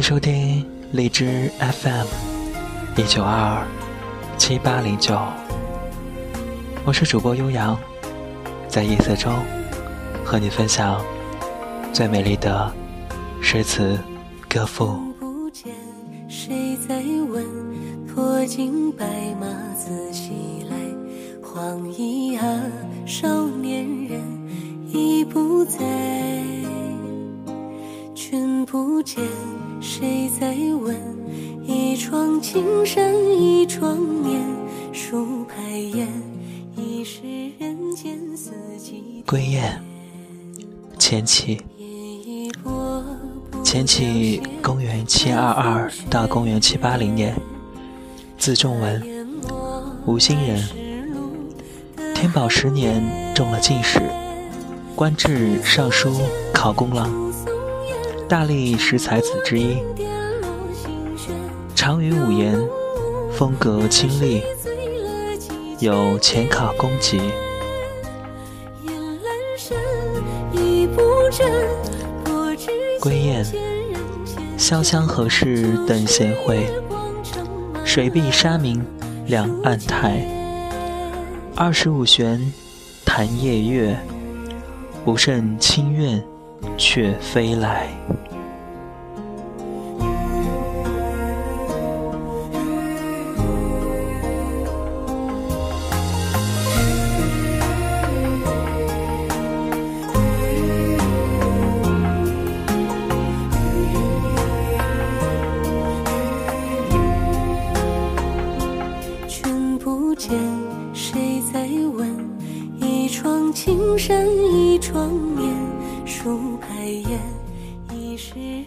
收听荔枝 FM 一九二二七八零九，我是主播悠扬，在夜色中和你分享最美丽的诗词歌赋。不见谁在问，脱尽白马自西来。黄衣啊，少年人已不在。君不见谁在问，一窗青山一窗眠，数排烟，已是人间四季。归雁，钱起。夜已薄，不钱起，公元七二二到公元七八零年，字仲文，吴兴人。天宝十年中了进士，官至尚书考功郎，大历十才子之一。长于五言，风格清丽，有前考公级。夜阑珊，已不真，不知归雁潇湘何事等闲会，水碧沙明两岸台。二十五弦弹夜月，不胜清怨却飞来。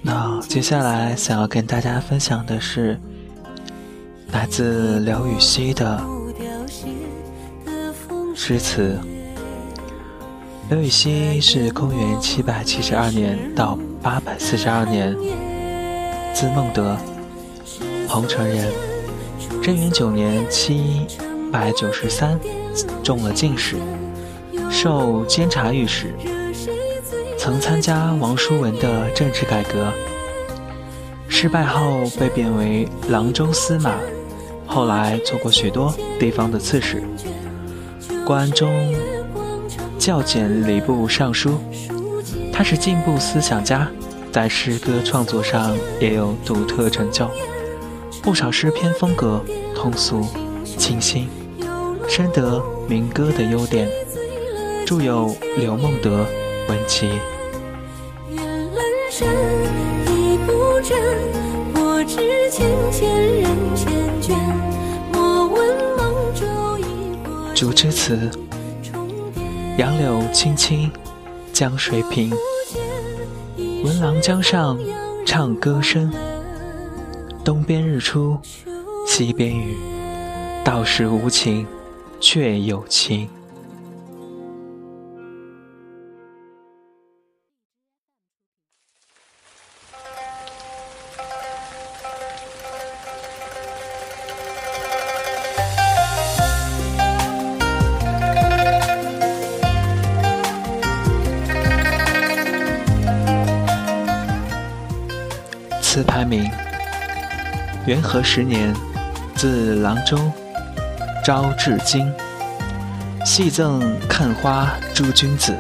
那接下来想要跟大家分享的是来自刘禹锡的诗词。刘禹锡是公元七百七十二年到八百四十二年，字孟德，彭城人。贞元九年七百九十三中了进士，授监察御史，曾参加王叔文的政治改革。失败后被贬为郎州司马，后来做过许多地方的刺史，官中校检礼部尚书。他是进步思想家，在诗歌创作上也有独特成就。不少诗篇风格通俗、清新，深得民歌的优点，著有《刘孟德文集》。夜阑珊，已不真，我知千千人缱绻。莫问梦中已过主之词：杨柳青青，江水平。闻郎江上唱歌声，东边日出，西边雨。道是无晴，却有晴。词牌名：元和十年，自郎州，招至京，戏赠看花诸君子。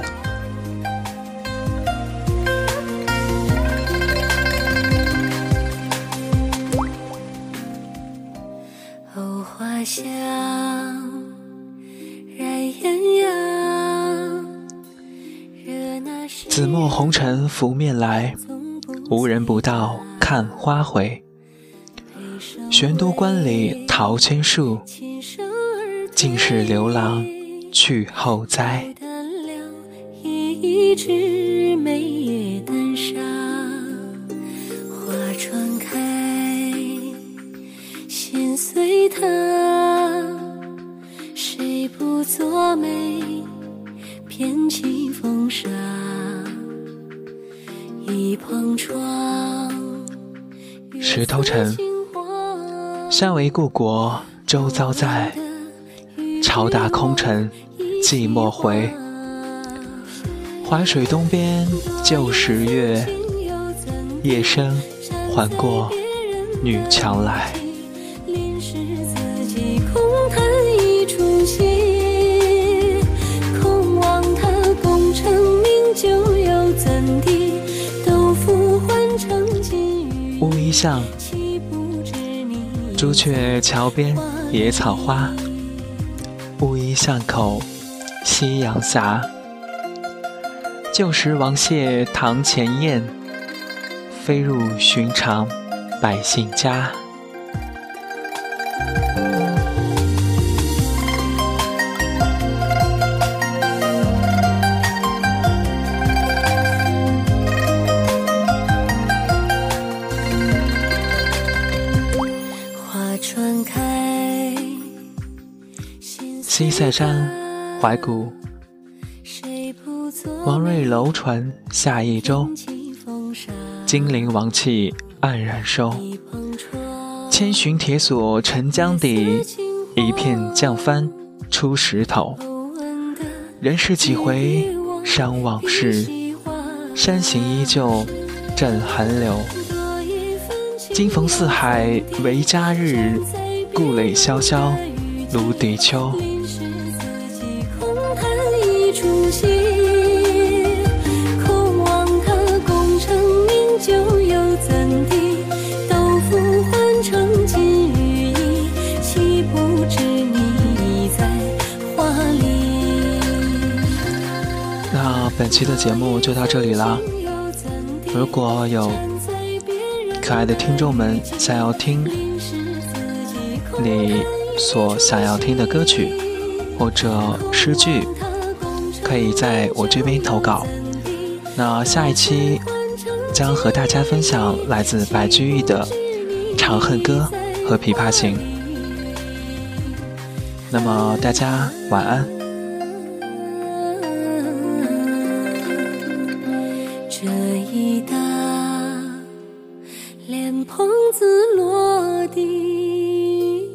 藕花香，染艳阳。惹那谁紫陌红尘拂面来，无人不道看花回。配上玄都关里桃千树，琴声儿尽是刘郎去后栽。淡亮，一枝梅叶淡纱，花船开，心随他。谁不作美，翩起风沙？一旁窗，石头城山为故国，周遭在。朝打空城，寂寞回。淮水东边旧时月，夜深还过女墙来。像，朱雀桥边野草花。乌衣巷口，夕阳斜。旧时王谢堂前燕，飞入寻常百姓家。西塞山，怀古。王瑞楼船下益州，金陵王气黯然收。千寻铁锁沉江底，一片降帆出石头。人世几回伤往事，山形依旧枕寒流。今逢四海为家日，故垒萧萧芦笛秋。本期的节目就到这里了。如果有可爱的听众们想要听你所想要听的歌曲或者诗句，可以在我这边投稿。那下一期将和大家分享来自白居易的《长恨歌》和《琵琶行》。那么大家晚安。落地。